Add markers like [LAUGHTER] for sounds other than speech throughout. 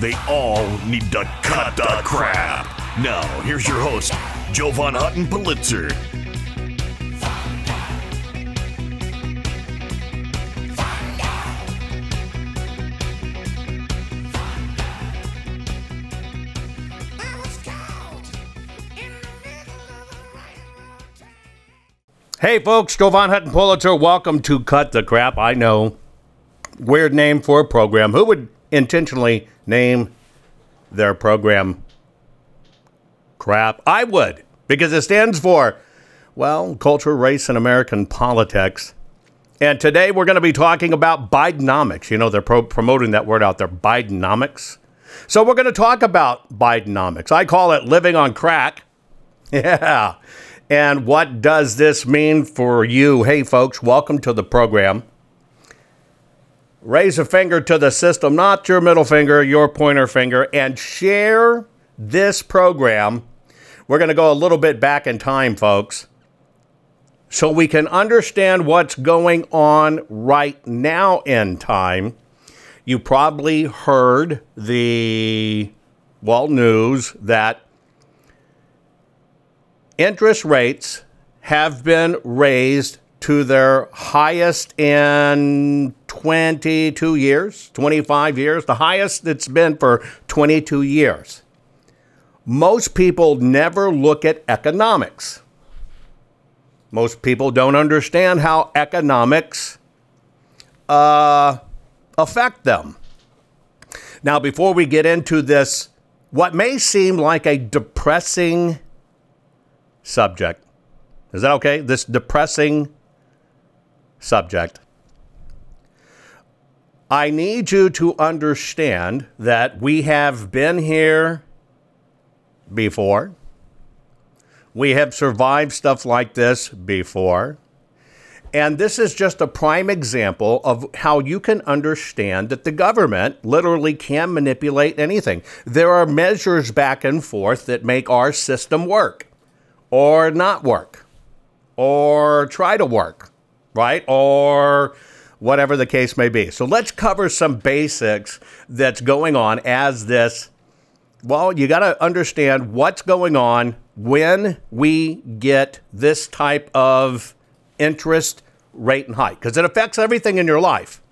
They all need to cut the crap. Now, here's your host, Jovan Hutton Pulitzer. Hey folks, Jovan Hutton Pulitzer, welcome to Cut the Crap. I know, weird name for a program. Who would intentionally name their program crap? I would, because it stands for, well, culture, race, and American politics. And today we're going to be talking about Bidenomics. You know, they're pro- promoting that word out there, Bidenomics. So we're going to talk about Bidenomics. I call it living on crack. [LAUGHS] Yeah. And what does this mean for you? Hey, folks, welcome to the program. Raise a finger to the system, not your middle finger, your pointer finger, and share this program. We're going to go a little bit back in time, folks, so we can understand what's going on right now in time. You probably heard the, well, news that interest rates have been raised to their highest in 22 years, 25 years, the highest it's been for 22 years. Most people never look at economics. Most people don't understand how economics uh, affect them. Now, before we get into this, what may seem like a depressing subject. Is that okay? This depressing subject. I need you to understand that we have been here before. We have survived stuff like this before. And this is just a prime example of how you can understand that the government literally can manipulate anything. There are measures back and forth that make our system work or not work or try to work, right? Or whatever the case may be. So let's cover some basics that's going on as this. Well, you got to understand what's going on when we get this type of interest rate and hike because it affects everything in your life.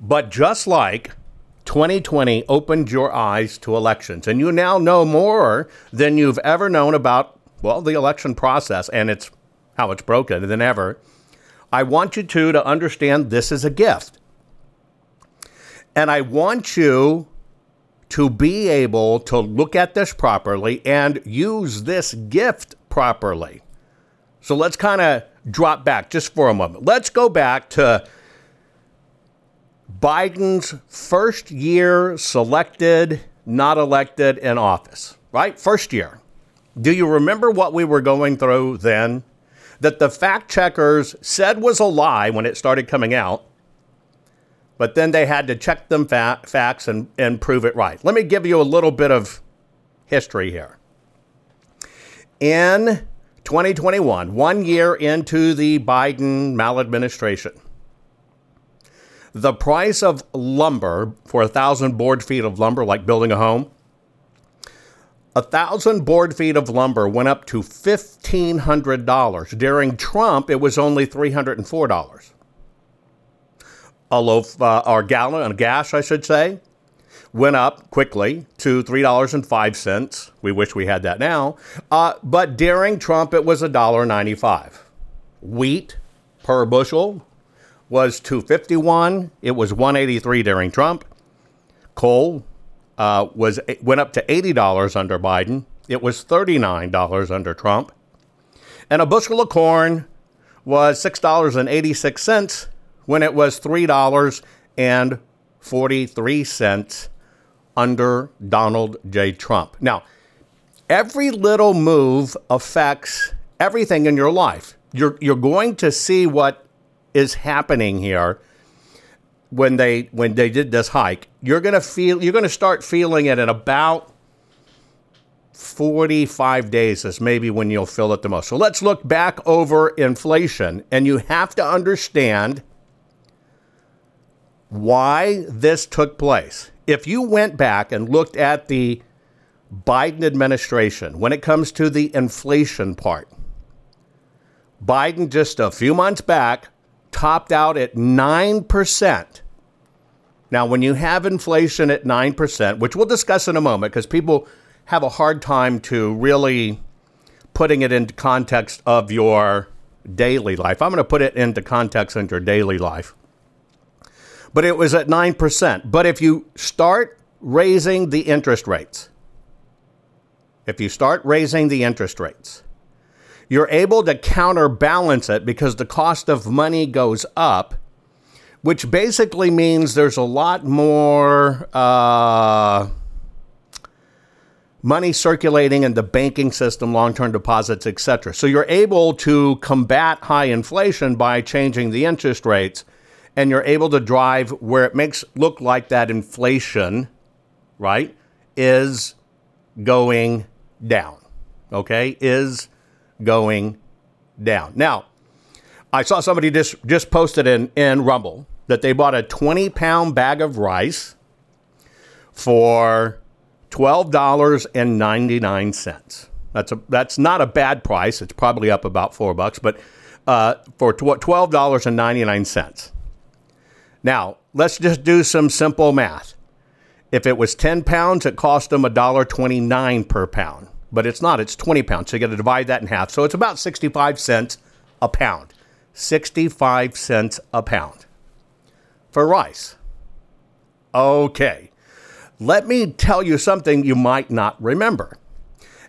But just like 2020 opened your eyes to elections, and you now know more than you've ever known about well, the election process and it's how it's broken than ever. I want you to to understand this is a gift. And I want you to be able to look at this properly and use this gift properly. So let's kind of drop back just for a moment. Let's go back to Biden's first year selected, not elected in office, right? First year. Do you remember what we were going through then? That the fact checkers said was a lie when it started coming out, but then they had to check them fa- facts and, and prove it right. Let me give you a little bit of history here. In 2021, one year into the Biden maladministration, the price of lumber for a thousand board feet of lumber, like building a home, a thousand board feet of lumber went up to $1,500. During Trump, it was only $304. A loaf uh, or gallon of gas, I should say, went up quickly to $3.05. We wish we had that now. Uh, but during Trump, it was $1.95. Wheat per bushel was 251. It was 183 during Trump. Coal uh, was went up to $80 under Biden. It was $39 under Trump. And a bushel of corn was $6.86 when it was $3.43 under Donald J. Trump. Now, every little move affects everything in your life. You're, you're going to see what is happening here when they when they did this hike. You're to feel you're to start feeling it in about 45 days is maybe when you'll feel it the most. So let's look back over inflation and you have to understand why this took place. If you went back and looked at the Biden administration when it comes to the inflation part, Biden just a few months back topped out at 9%. Now, when you have inflation at 9%, which we'll discuss in a moment because people have a hard time to really putting it into context of your daily life. I'm going to put it into context into your daily life but it was at 9%. But if you start raising the interest rates, if you start raising the interest rates, you're able to counterbalance it because the cost of money goes up, which basically means there's a lot more uh, money circulating in the banking system, long term deposits, etc. So you're able to combat high inflation by changing the interest rates and you're able to drive where it makes look like that inflation, right, is going down. Okay, is going down. Now, I saw somebody just just posted in in Rumble that they bought a 20 pound bag of rice for twelve dollars and ninety nine cents. That's a that's not a bad price. It's probably up about four bucks, but uh, for twelve dollars and ninety nine cents. Now, let's just do some simple math. If it was 10 pounds, it cost them $1.29 per pound. But it's not, it's 20 pounds. So you got to divide that in half. So it's about 65 cents a pound. 65 cents a pound for rice. Okay. Let me tell you something you might not remember.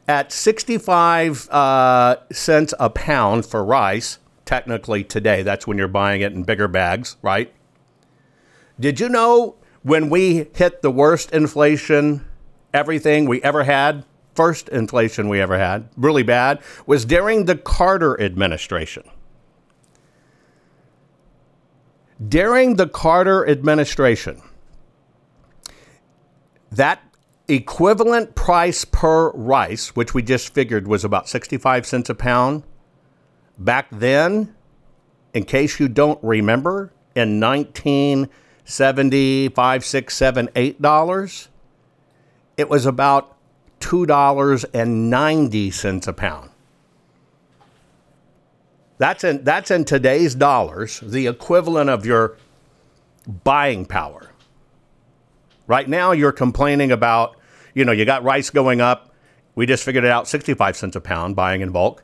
At 65 uh, cents a pound for rice, technically today, that's when you're buying it in bigger bags, right? Did you know when we hit the worst inflation, everything we ever had, first inflation we ever had, really bad, was during the Carter administration. During the Carter administration, that equivalent price per rice, which we just figured was about 65 cents a pound, back then, in case you don't remember, in 19- 75 6 7 8 dollars it was about $2.90 a pound. That's in that's in today's dollars the equivalent of your buying power. Right now you're complaining about you know you got rice going up. We just figured it out 65 cents a pound buying in bulk.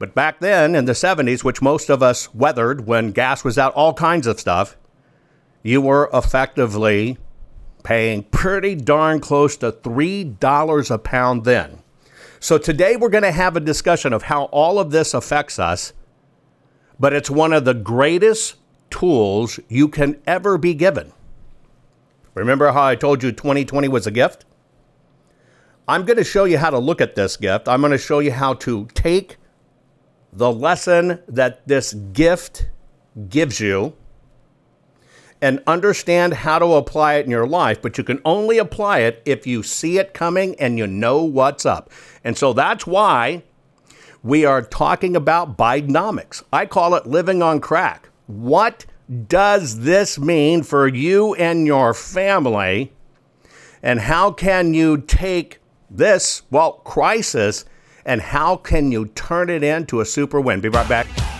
But back then in the 70s which most of us weathered when gas was out all kinds of stuff you were effectively paying pretty darn close to $3 a pound then. So today we're going to have a discussion of how all of this affects us, but it's one of the greatest tools you can ever be given. Remember how I told you 2020 was a gift? I'm going to show you how to look at this gift. I'm going to show you how to take the lesson that this gift gives you and understand how to apply it in your life, but you can only apply it if you see it coming and you know what's up. And so that's why we are talking about Bidenomics. I call it living on crack. What does this mean for you and your family? And how can you take this, well, crisis, and how can you turn it into a super win? Be right back.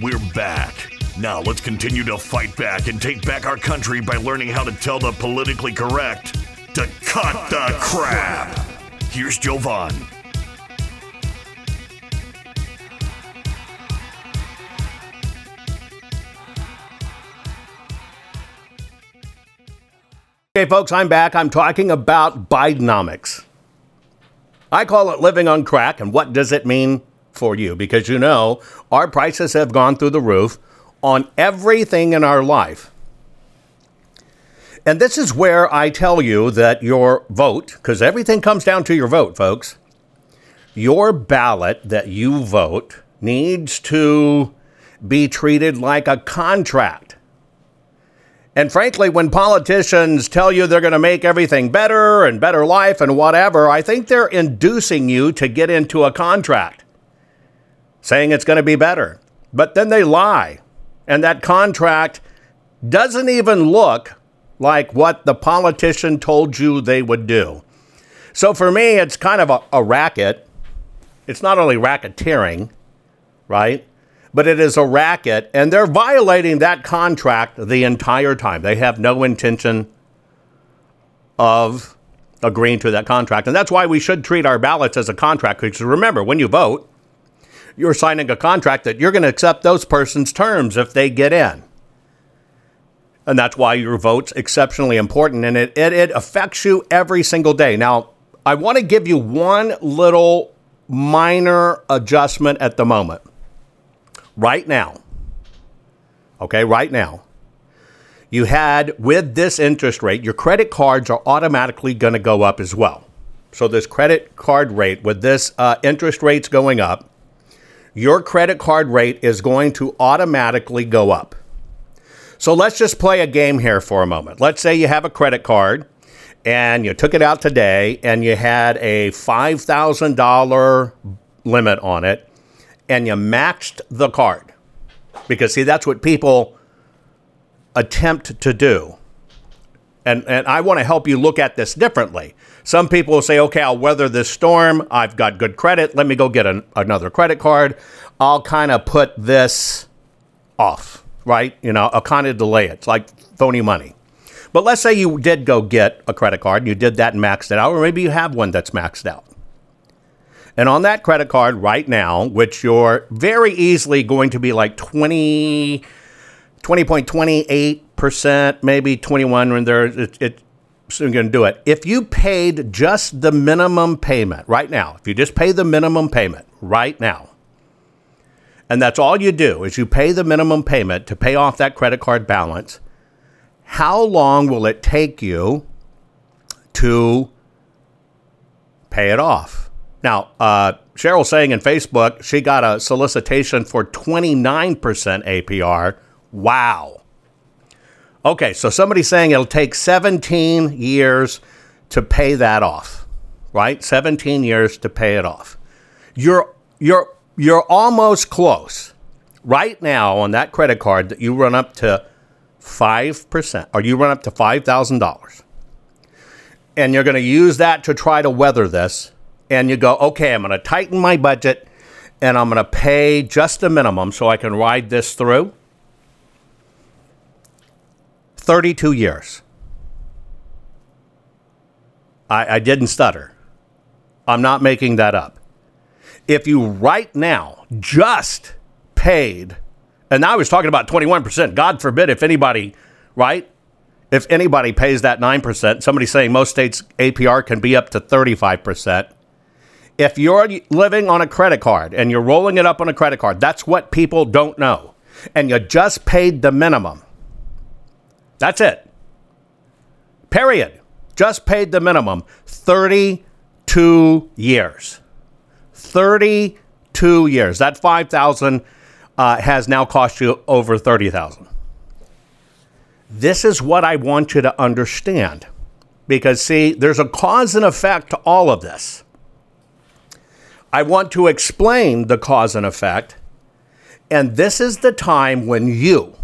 We're back. Now let's continue to fight back and take back our country by learning how to tell the politically correct to cut, cut the, the crap. crap. Here's Jovan. Okay, folks, I'm back. I'm talking about Bidenomics. I call it living on crack, and what does it mean for you? Because you know, our prices have gone through the roof on everything in our life. And this is where I tell you that your vote, because everything comes down to your vote, folks, your ballot that you vote needs to be treated like a contract. And frankly, when politicians tell you they're going to make everything better and better life and whatever, I think they're inducing you to get into a contract saying it's going to be better. But then they lie. And that contract doesn't even look like what the politician told you they would do. So for me, it's kind of a, a racket. It's not only racketeering, right? but it is a racket, and they're violating that contract the entire time. They have no intention of agreeing to that contract. And that's why we should treat our ballots as a contract. Because remember, when you vote, you're signing a contract that you're going to accept those persons' terms if they get in. And that's why your vote's exceptionally important and it, it, it affects you every single day. Now, I want to give you one little minor adjustment at the moment right now, okay, right now, you had with this interest rate, your credit cards are automatically going to go up as well. So, this credit card rate with this uh, interest rates going up, your credit card rate is going to automatically go up. So let's just play a game here for a moment. Let's say you have a credit card and you took it out today and you had a $5,000 limit on it and you maxed the card. Because, see, that's what people attempt to do. And, and I want to help you look at this differently. Some people will say, okay, I'll weather this storm. I've got good credit. Let me go get an, another credit card. I'll kind of put this off, right? You know, I'll kind of delay it. It's like phony money. But let's say you did go get a credit card and you did that and maxed it out, or maybe you have one that's maxed out. And on that credit card right now, which you're very easily going to be like 20, 20.28%, maybe 21 when there, it, it soon going to do it. If you paid just the minimum payment right now, if you just pay the minimum payment right now, and that's all you do is you pay the minimum payment to pay off that credit card balance, how long will it take you to pay it off? Now, uh, Cheryl saying in Facebook she got a solicitation for 29% APR. Wow. Okay, so somebody's saying it'll take 17 years to pay that off, right? 17 years to pay it off. You're you're you're almost close. Right now on that credit card that you run up to 5% or you run up to $5,000. And you're going to use that to try to weather this and you go, okay, I'm going to tighten my budget and I'm going to pay just the minimum so I can ride this through. 32 years. I, I didn't stutter. I'm not making that up. If you right now just paid, and I was talking about 21%, God forbid if anybody, right? If anybody pays that 9%, somebody's saying most states APR can be up to 35% if you're living on a credit card and you're rolling it up on a credit card, that's what people don't know. And you just paid the minimum. That's it. Period. Just paid the minimum. 32 years. 32 years. That 5,000 uh, has now cost you over 30,000. This is what I want you to understand. Because, see, there's a cause and effect to all of this. I want to explain the cause and effect. And this is the time when you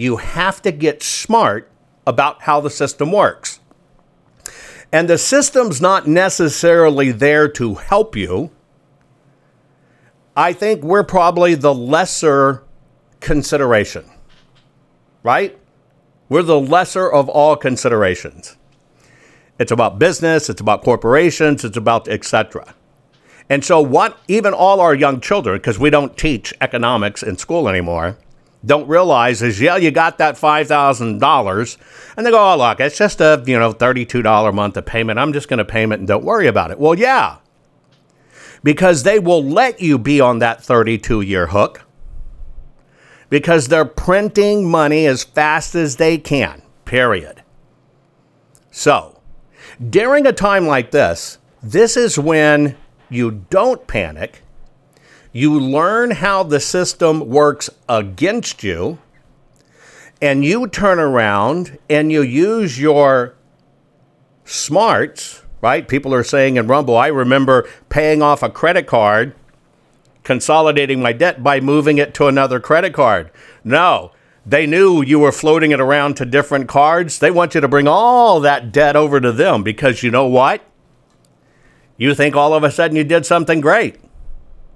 you have to get smart about how the system works. And the system's not necessarily there to help you. I think we're probably the lesser consideration. Right? We're the lesser of all considerations. It's about business, it's about corporations, it's about etc. And so, what even all our young children, because we don't teach economics in school anymore, don't realize is, yeah, you got that $5,000. And they go, oh, look, it's just a, you know, $32 a month of payment. I'm just going to pay it and don't worry about it. Well, yeah, because they will let you be on that 32 year hook because they're printing money as fast as they can, period. So, during a time like this, this is when you don't panic. You learn how the system works against you. And you turn around and you use your smarts, right? People are saying in Rumble, I remember paying off a credit card, consolidating my debt by moving it to another credit card. No, they knew you were floating it around to different cards. They want you to bring all that debt over to them because you know what? you think all of a sudden you did something great.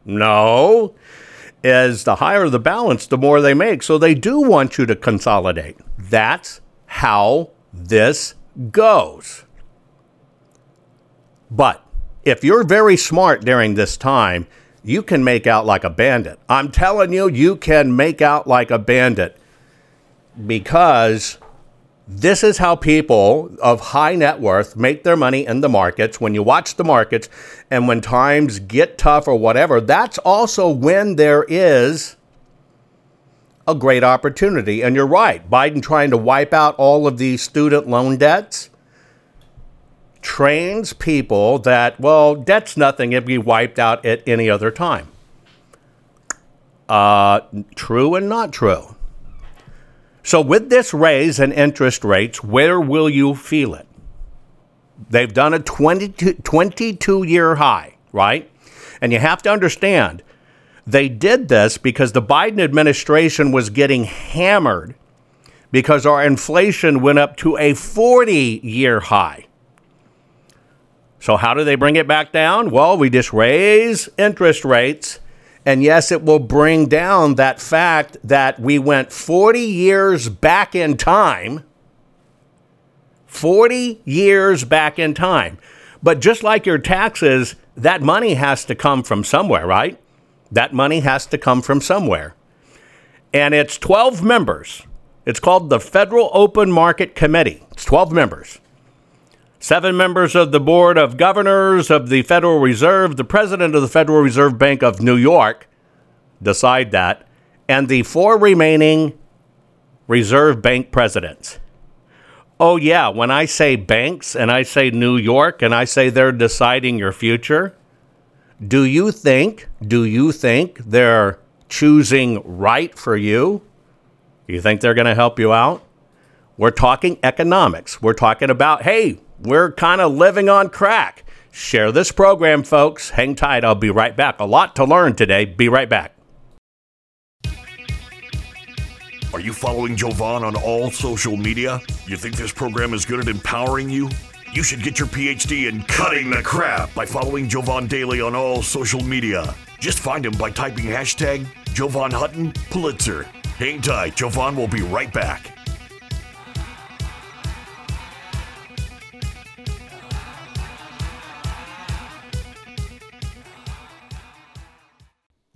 No. As the higher the balance, the more they make. So they do want you to consolidate. That's how this goes. But if you're very smart during this time, you can make out like a bandit. I'm telling you, you can make out like a bandit because this is how people of high net worth make their money in the markets. When you watch the markets and when times get tough or whatever, that's also when there is a great opportunity. And you're right, Biden trying to wipe out all of these student loan debts trains people that, well, debt's nothing if be wiped out at any other time. Uh, true and not true. So, with this raise in interest rates, where will you feel it? They've done a 22, 22 year high, right? And you have to understand, they did this because the Biden administration was getting hammered because our inflation went up to a 40 year high. So, how do they bring it back down? Well, we just raise interest rates. And yes, it will bring down that fact that we went 40 years back in time. 40 years back in time. But just like your taxes, that money has to come from somewhere, right? That money has to come from somewhere. And it's 12 members it's called the Federal Open Market Committee. It's 12 members. Seven members of the Board of Governors of the Federal Reserve, the President of the Federal Reserve Bank of New York decide that, and the four remaining Reserve Bank presidents. Oh, yeah, when I say banks and I say New York and I say they're deciding your future, do you think, do you think they're choosing right for you? Do you think they're going to help you out? We're talking economics. We're talking about, hey, we're kind of living on crack. Share this program, folks. Hang tight. I'll be right back. A lot to learn today. Be right back. Are you following Jovan on all social media? You think this program is good at empowering you? You should get your PhD in cutting the crap by following Jovan Daily on all social media. Just find him by typing hashtag Jovan Hutton Pulitzer Hang tight, Jovan will be right back.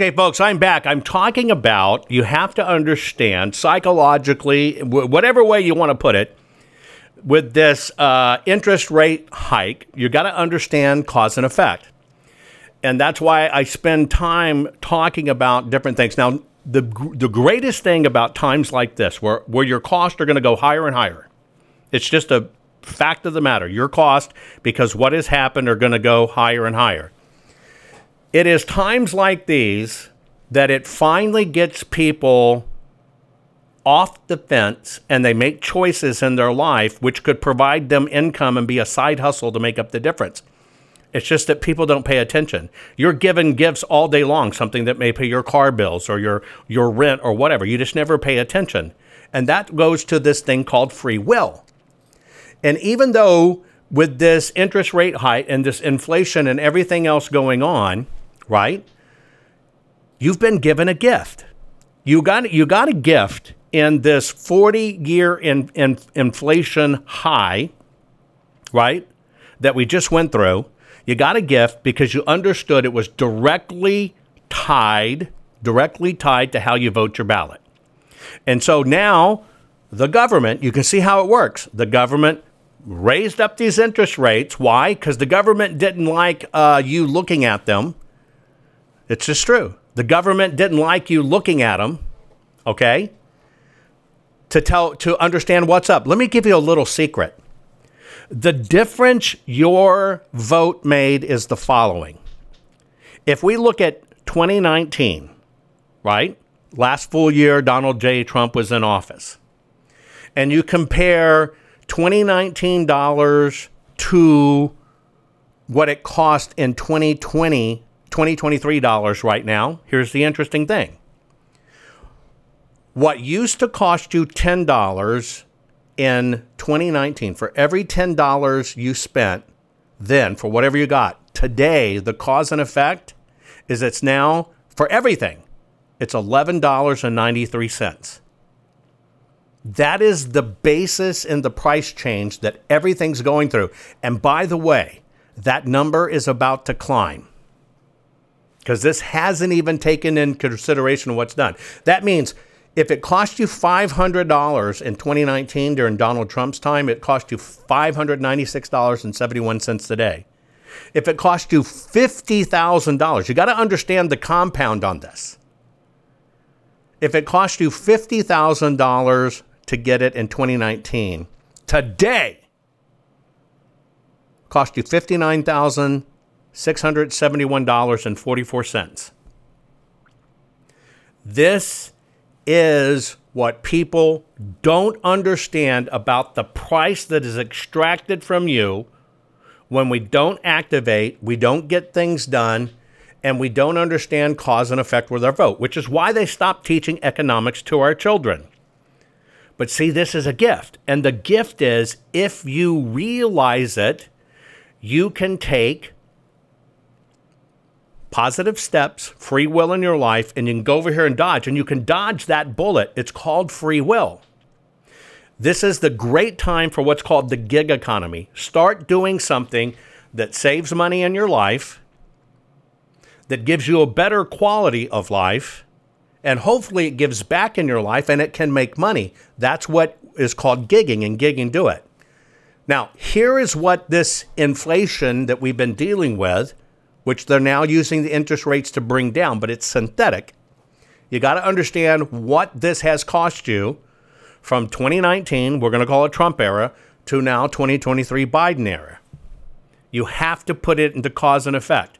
Okay, folks, I'm back. I'm talking about you have to understand psychologically, whatever way you want to put it, with this uh, interest rate hike, you got to understand cause and effect. And that's why I spend time talking about different things. Now, the, the greatest thing about times like this, where, where your costs are going to go higher and higher, it's just a fact of the matter. Your cost, because what has happened, are going to go higher and higher. It is times like these that it finally gets people off the fence and they make choices in their life which could provide them income and be a side hustle to make up the difference. It's just that people don't pay attention. You're given gifts all day long, something that may pay your car bills or your, your rent or whatever. You just never pay attention. And that goes to this thing called free will. And even though with this interest rate hike and this inflation and everything else going on, right? You've been given a gift. You got you got a gift in this 40 year in, in inflation high, right? That we just went through. You got a gift because you understood it was directly tied, directly tied to how you vote your ballot. And so now the government, you can see how it works. The government raised up these interest rates. Why? Because the government didn't like uh, you looking at them it's just true. The government didn't like you looking at them, okay? To tell to understand what's up. Let me give you a little secret. The difference your vote made is the following. If we look at 2019, right? Last full year Donald J. Trump was in office. And you compare 2019 dollars to what it cost in 2020 2023 dollars right now. Here's the interesting thing. What used to cost you $10 in 2019 for every $10 you spent then for whatever you got, today the cause and effect is it's now for everything. It's $11.93. That is the basis in the price change that everything's going through. And by the way, that number is about to climb because this hasn't even taken in consideration what's done. That means if it cost you $500 in 2019 during Donald Trump's time, it cost you $596.71 today. If it cost you $50,000, you got to understand the compound on this. If it cost you $50,000 to get it in 2019, today cost you 59,000 $671.44. This is what people don't understand about the price that is extracted from you when we don't activate, we don't get things done, and we don't understand cause and effect with our vote, which is why they stopped teaching economics to our children. But see, this is a gift. And the gift is if you realize it, you can take positive steps, free will in your life, and you can go over here and dodge, and you can dodge that bullet. It's called free will. This is the great time for what's called the gig economy. Start doing something that saves money in your life, that gives you a better quality of life, and hopefully it gives back in your life and it can make money. That's what is called gigging, and gigging do it. Now, here is what this inflation that we've been dealing with which they're now using the interest rates to bring down, but it's synthetic. You got to understand what this has cost you from 2019, we're going to call it Trump era, to now 2023 Biden era. You have to put it into cause and effect.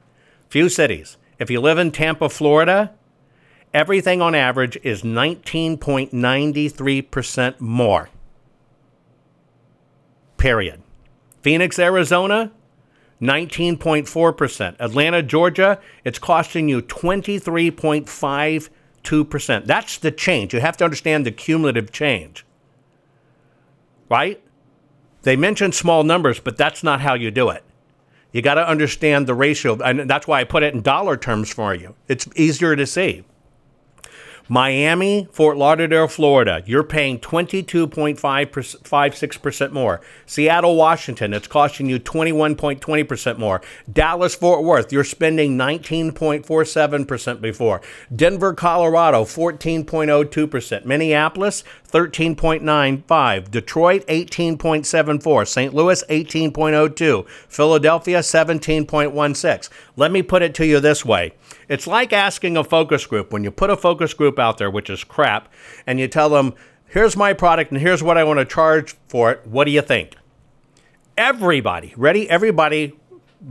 Few cities. If you live in Tampa, Florida, everything on average is 19.93% more. Period. Phoenix, Arizona, 19.4%. Atlanta, Georgia, it's costing you 23.52%. That's the change. You have to understand the cumulative change. Right? They mention small numbers, but that's not how you do it. You got to understand the ratio, and that's why I put it in dollar terms for you. It's easier to see. Miami, Fort Lauderdale, Florida, you're paying 22.56% more. Seattle, Washington, it's costing you 21.20% more. Dallas, Fort Worth, you're spending 19.47% before. Denver, Colorado, 14.02%. Minneapolis, 13.95. Detroit, 18.74. St. Louis, 18.02. Philadelphia, 17.16. Let me put it to you this way it's like asking a focus group when you put a focus group out there, which is crap, and you tell them, here's my product and here's what I want to charge for it. What do you think? Everybody, ready? Everybody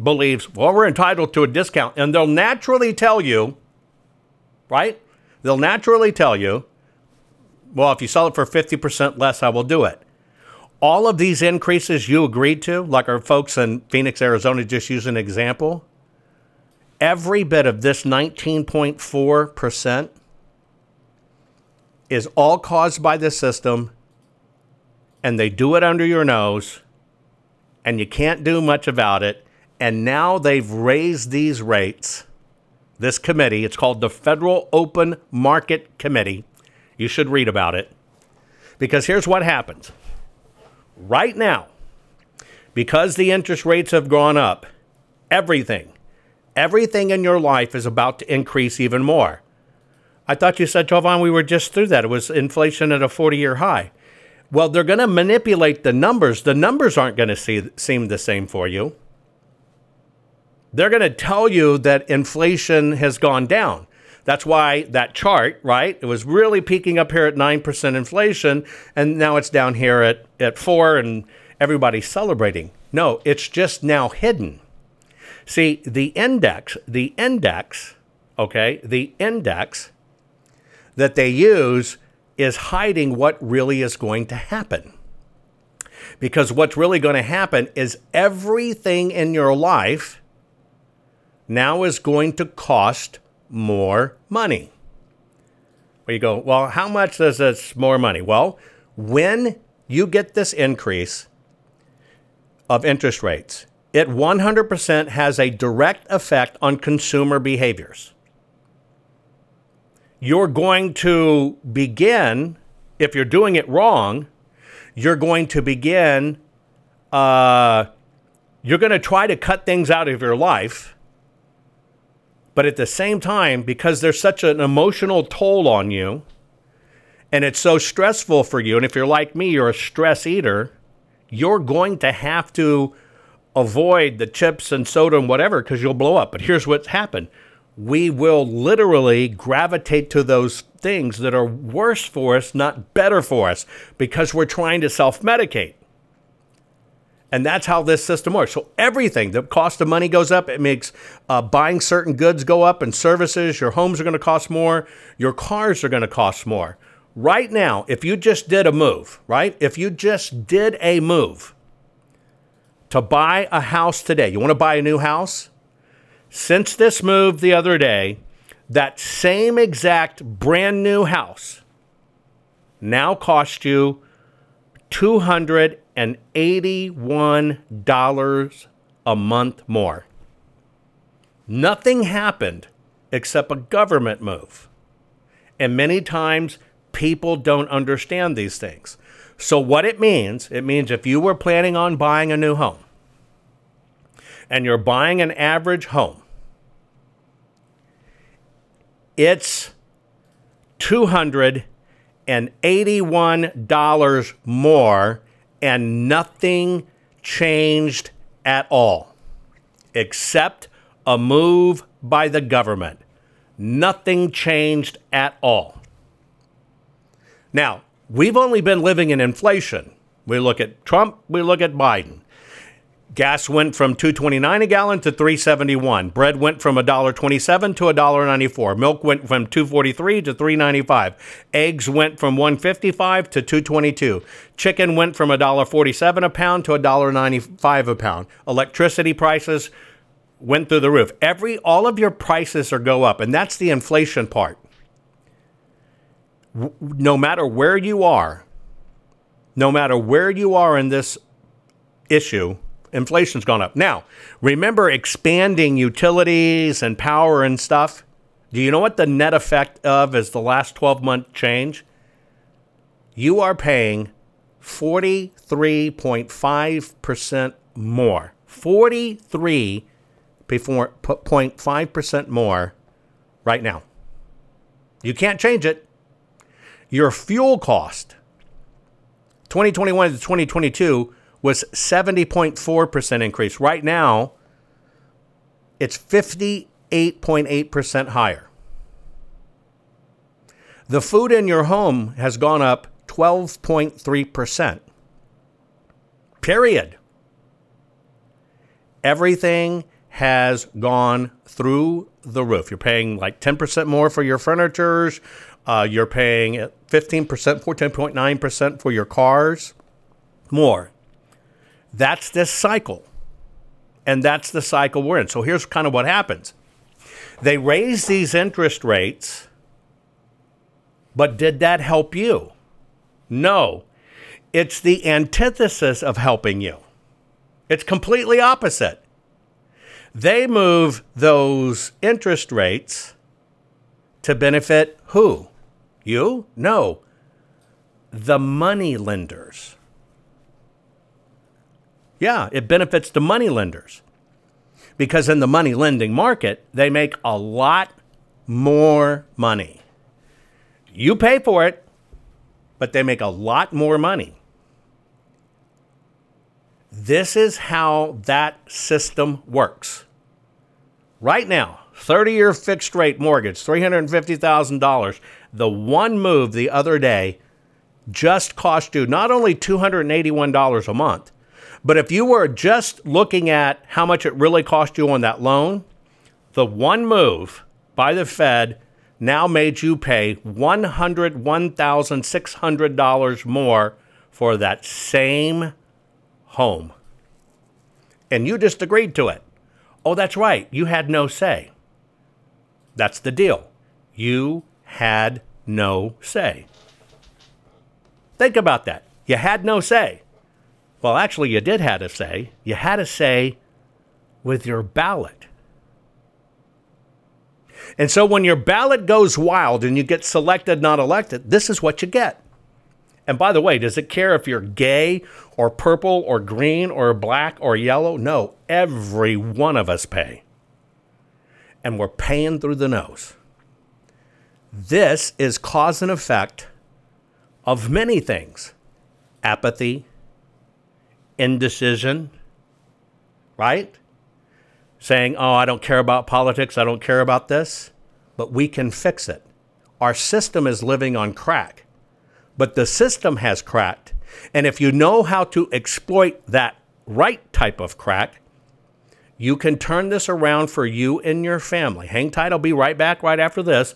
believes, well, we're entitled to a discount. And they'll naturally tell you, right? They'll naturally tell you, well, if you sell it for 50% less, I will do it. All of these increases you agreed to, like our folks in Phoenix, Arizona just use an example, every bit of this 19.4% is all caused by the system, and they do it under your nose, and you can't do much about it. And now they've raised these rates. This committee, it's called the Federal Open Market Committee. You should read about it. Because here's what happens right now, because the interest rates have gone up, everything Everything in your life is about to increase even more. I thought you said, Jovan, we were just through that. It was inflation at a 40 year high. Well, they're going to manipulate the numbers. The numbers aren't going to seem the same for you. They're going to tell you that inflation has gone down. That's why that chart, right? It was really peaking up here at 9% inflation, and now it's down here at, at 4 and everybody's celebrating. No, it's just now hidden. See, the index, the index, okay, the index that they use is hiding what really is going to happen. Because what's really going to happen is everything in your life now is going to cost more money. Where you go, well, how much does this more money? Well, when you get this increase of interest rates, it 100% has a direct effect on consumer behaviors. You're going to begin, if you're doing it wrong, you're going to begin, uh, you're going to try to cut things out of your life. But at the same time, because there's such an emotional toll on you, and it's so stressful for you, and if you're like me, you're a stress eater, you're going to have to avoid the chips and soda and whatever because you'll blow up. But here's what's happened we will literally gravitate to those things that are worse for us, not better for us, because we're trying to self medicate. And that's how this system works. So everything, the cost of money goes up. It makes uh, buying certain goods go up and services. Your homes are going to cost more. Your cars are going to cost more. Right now, if you just did a move, right? If you just did a move, to buy a house today, you want to buy a new house? Since this move the other day, that same exact brand new house now costs you $281 a month more. Nothing happened except a government move. And many times people don't understand these things. So, what it means, it means if you were planning on buying a new home and you're buying an average home, it's $281 more and nothing changed at all except a move by the government. Nothing changed at all. Now, we've only been living in inflation. We look at Trump, we look at Biden. Gas went from 2.29 a gallon to 3.71. Bread went from $1.27 to $1.94. Milk went from 2.43 to 3.95. Eggs went from 1.55 to 2.22. Chicken went from $1.47 a pound to $1.95 a pound. Electricity prices went through the roof. Every all of your prices are go up, and that's the inflation part. No matter where you are, no matter where you are in this issue, inflation's gone up. Now, remember expanding utilities and power and stuff? Do you know what the net effect of is the last 12 month change? You are paying 43.5% more. 43.5% more right now. You can't change it. Your fuel cost 2021 to 2022 was 70.4% increase. Right now, it's 58.8% higher. The food in your home has gone up 12.3%. Period. Everything has gone through the roof. You're paying like 10% more for your furnitures. Uh, you're paying 15%, 14.9% for your cars. More. That's this cycle. And that's the cycle we're in. So here's kind of what happens they raise these interest rates, but did that help you? No. It's the antithesis of helping you. It's completely opposite. They move those interest rates to benefit who? You? No. The money lenders. Yeah, it benefits the money lenders. Because in the money lending market, they make a lot more money. You pay for it, but they make a lot more money. This is how that system works. Right now, 30 year fixed rate mortgage, $350,000. The one move the other day just cost you not only $281 a month, but if you were just looking at how much it really cost you on that loan, the one move by the Fed now made you pay $101,600 more for that same home. And you just agreed to it. Oh, that's right. You had no say. That's the deal. You had no say. Think about that. You had no say. Well, actually, you did have a say. You had a say with your ballot. And so when your ballot goes wild and you get selected, not elected, this is what you get. And by the way, does it care if you're gay or purple or green or black or yellow? No, every one of us pay. And we're paying through the nose. This is cause and effect of many things apathy, indecision, right? Saying, oh, I don't care about politics, I don't care about this, but we can fix it. Our system is living on crack, but the system has cracked. And if you know how to exploit that right type of crack, you can turn this around for you and your family. Hang tight, I'll be right back right after this,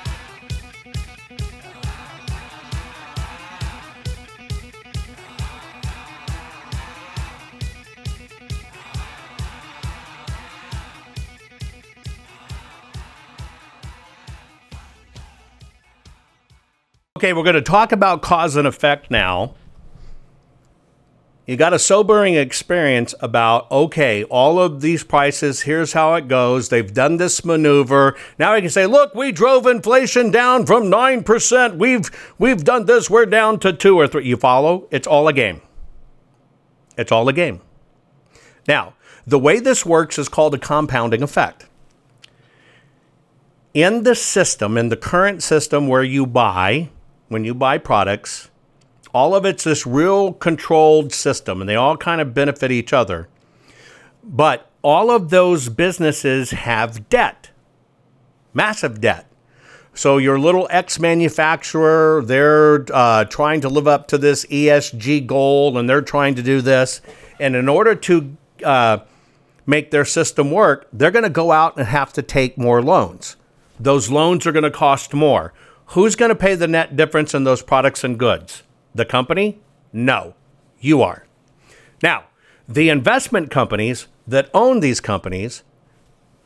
Okay, we're going to talk about cause and effect now. You got a sobering experience about okay all of these prices here's how it goes. They've done this maneuver. Now we can say look we drove inflation down from 9% we've we've done this. We're down to 2 or 3 you follow? It's all a game. It's all a game. Now the way this works is called a compounding effect. In the system in the current system where you buy when you buy products all of it's this real controlled system, and they all kind of benefit each other. But all of those businesses have debt, massive debt. So your little X manufacturer, they're uh, trying to live up to this ESG goal, and they're trying to do this. And in order to uh, make their system work, they're going to go out and have to take more loans. Those loans are going to cost more. Who's going to pay the net difference in those products and goods? The company? No, you are. Now, the investment companies that own these companies,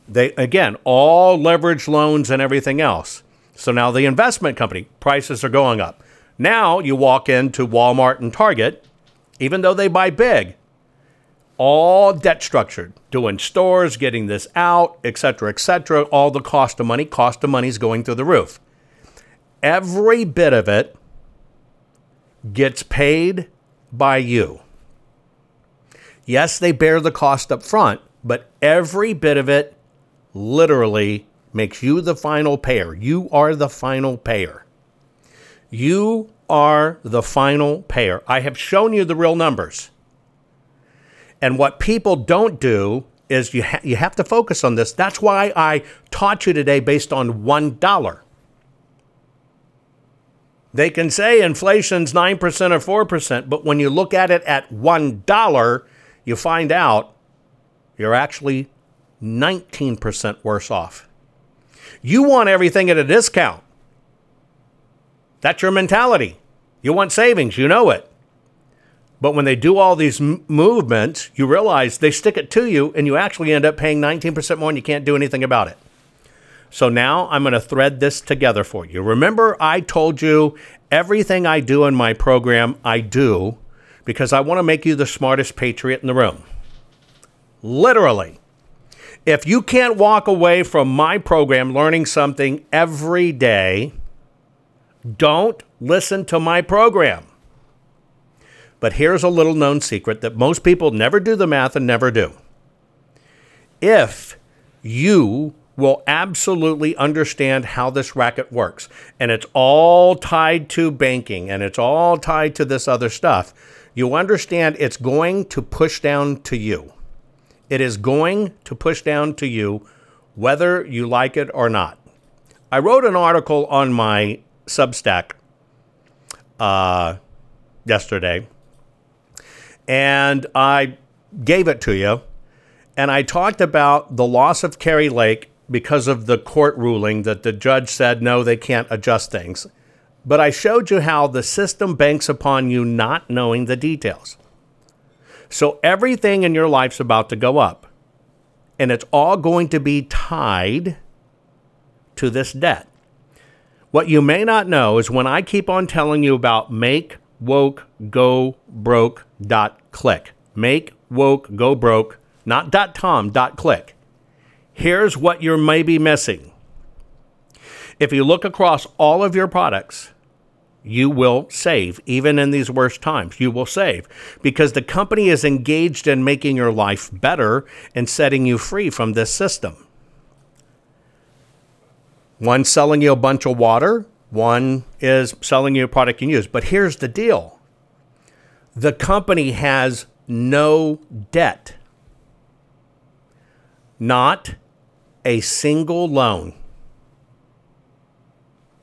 they again, all leverage loans and everything else. So now the investment company prices are going up. Now you walk into Walmart and Target, even though they buy big, all debt structured, doing stores, getting this out, et cetera, et cetera. All the cost of money, cost of money is going through the roof. Every bit of it gets paid by you. Yes, they bear the cost up front, but every bit of it literally makes you the final payer. You are the final payer. You are the final payer. I have shown you the real numbers. And what people don't do is you, ha- you have to focus on this. That's why I taught you today based on $1. They can say inflation's 9% or 4%, but when you look at it at $1, you find out you're actually 19% worse off. You want everything at a discount. That's your mentality. You want savings, you know it. But when they do all these m- movements, you realize they stick it to you and you actually end up paying 19% more and you can't do anything about it. So now I'm going to thread this together for you. Remember, I told you everything I do in my program, I do because I want to make you the smartest patriot in the room. Literally. If you can't walk away from my program learning something every day, don't listen to my program. But here's a little known secret that most people never do the math and never do. If you will absolutely understand how this racket works, and it's all tied to banking and it's all tied to this other stuff, you understand it's going to push down to you. It is going to push down to you whether you like it or not. I wrote an article on my Substack uh, yesterday and I gave it to you. And I talked about the loss of Kari Lake because of the court ruling that the judge said, no, they can't adjust things. But I showed you how the system banks upon you not knowing the details. So everything in your life's about to go up. And it's all going to be tied to this debt. What you may not know is when I keep on telling you about make woke go broke dot click make woke go broke not dot com dot click here's what you're maybe missing. If you look across all of your products you will save even in these worst times you will save. Because the company is engaged in making your life better and setting you free from this system. One selling you a bunch of water one is selling you a product you use. But here's the deal. The company has no debt, not a single loan.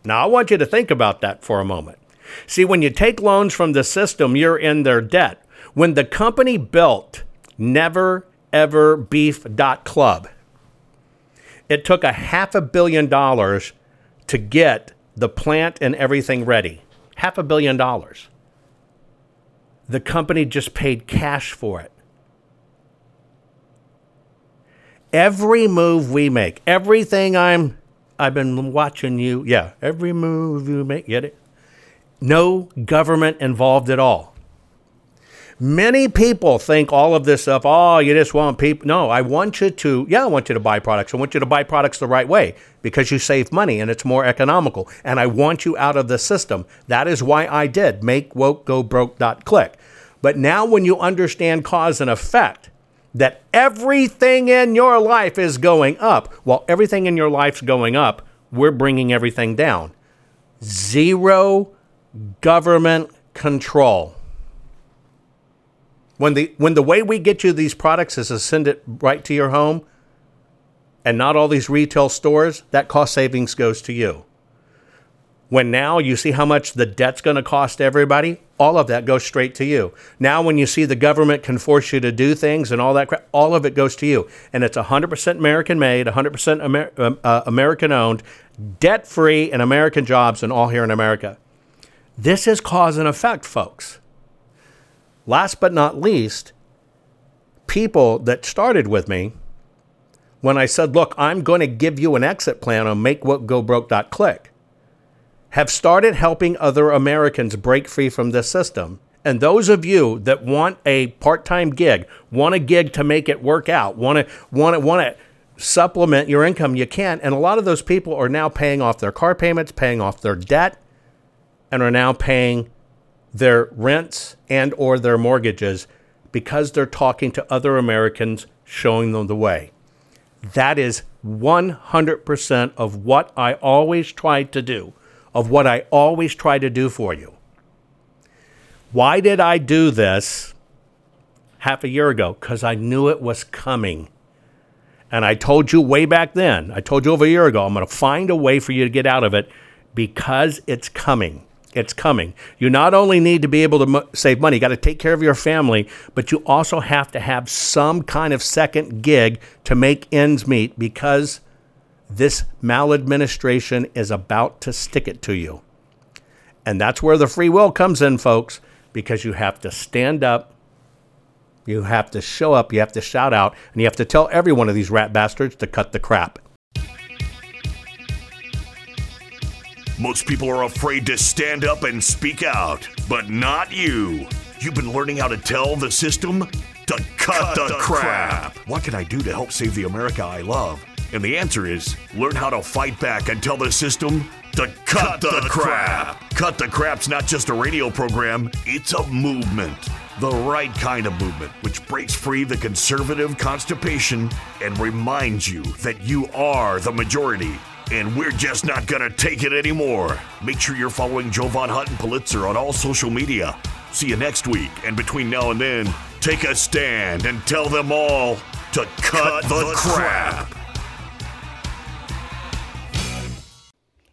Now, I want you to think about that for a moment. See, when you take loans from the system, you're in their debt. When the company built Never Ever Beef Club, it took a half a billion dollars to get the plant and everything ready. Half a billion dollars. The company just paid cash for it. Every move we make, everything I'm I've been watching you. Yeah, every move you make, get it? No government involved at all. Many people think all of this stuff, oh, you just want people. No, I want you to, yeah, I want you to buy products. I want you to buy products the right way because you save money and it's more economical. And I want you out of the system. That is why I did make woke go broke dot click. But now when you understand cause and effect, that everything in your life is going up, while everything in your life's going up, we're bringing everything down. Zero government control. When the when the way we get you these products is to send it right to your home and not all these retail stores, that cost savings goes to you. When now you see how much the debt's going to cost everybody, all of that goes straight to you. Now, when you see the government can force you to do things and all that crap, all of it goes to you. And it's 100% American made, 100% Amer- um, uh, American owned, debt free, and American jobs, and all here in America. This is cause and effect, folks. Last but not least, people that started with me when I said, look, I'm going to give you an exit plan on MakeWokeGoBroke.click, have started helping other Americans break free from this system. And those of you that want a part-time gig, want a gig to make it work out, want to want to want to supplement your income, you can. And a lot of those people are now paying off their car payments, paying off their debt, and are now paying their rents and or their mortgages because they're talking to other Americans showing them the way. That is 100% of what I always tried to do, of what I always try to do for you. Why did I do this half a year ago? Because I knew it was coming. And I told you way back then, I told you over a year ago, I'm going to find a way for you to get out of it because it's coming. It's coming. You not only need to be able to mo- save money, you got to take care of your family, but you also have to have some kind of second gig to make ends meet because this maladministration is about to stick it to you. And that's where the free will comes in, folks, because you have to stand up, you have to show up, you have to shout out, and you have to tell every one of these rat bastards to cut the crap. Most people are afraid to stand up and speak out, but not you. You've been learning how to tell the system to cut, cut the, the crap. crap. What can I do to help save the America I love? And the answer is learn how to fight back and tell the system to cut, cut the, the crap. crap. Cut the Crap's not just a radio program, it's a movement. The right kind of movement, which breaks free the conservative constipation and reminds you that you are the majority and we're just not gonna take it anymore. Make sure you're following Jovan Hutton Pulitzer on all social media. See you next week, and between now and then, take a stand and tell them all to cut, cut the, the crap. crap.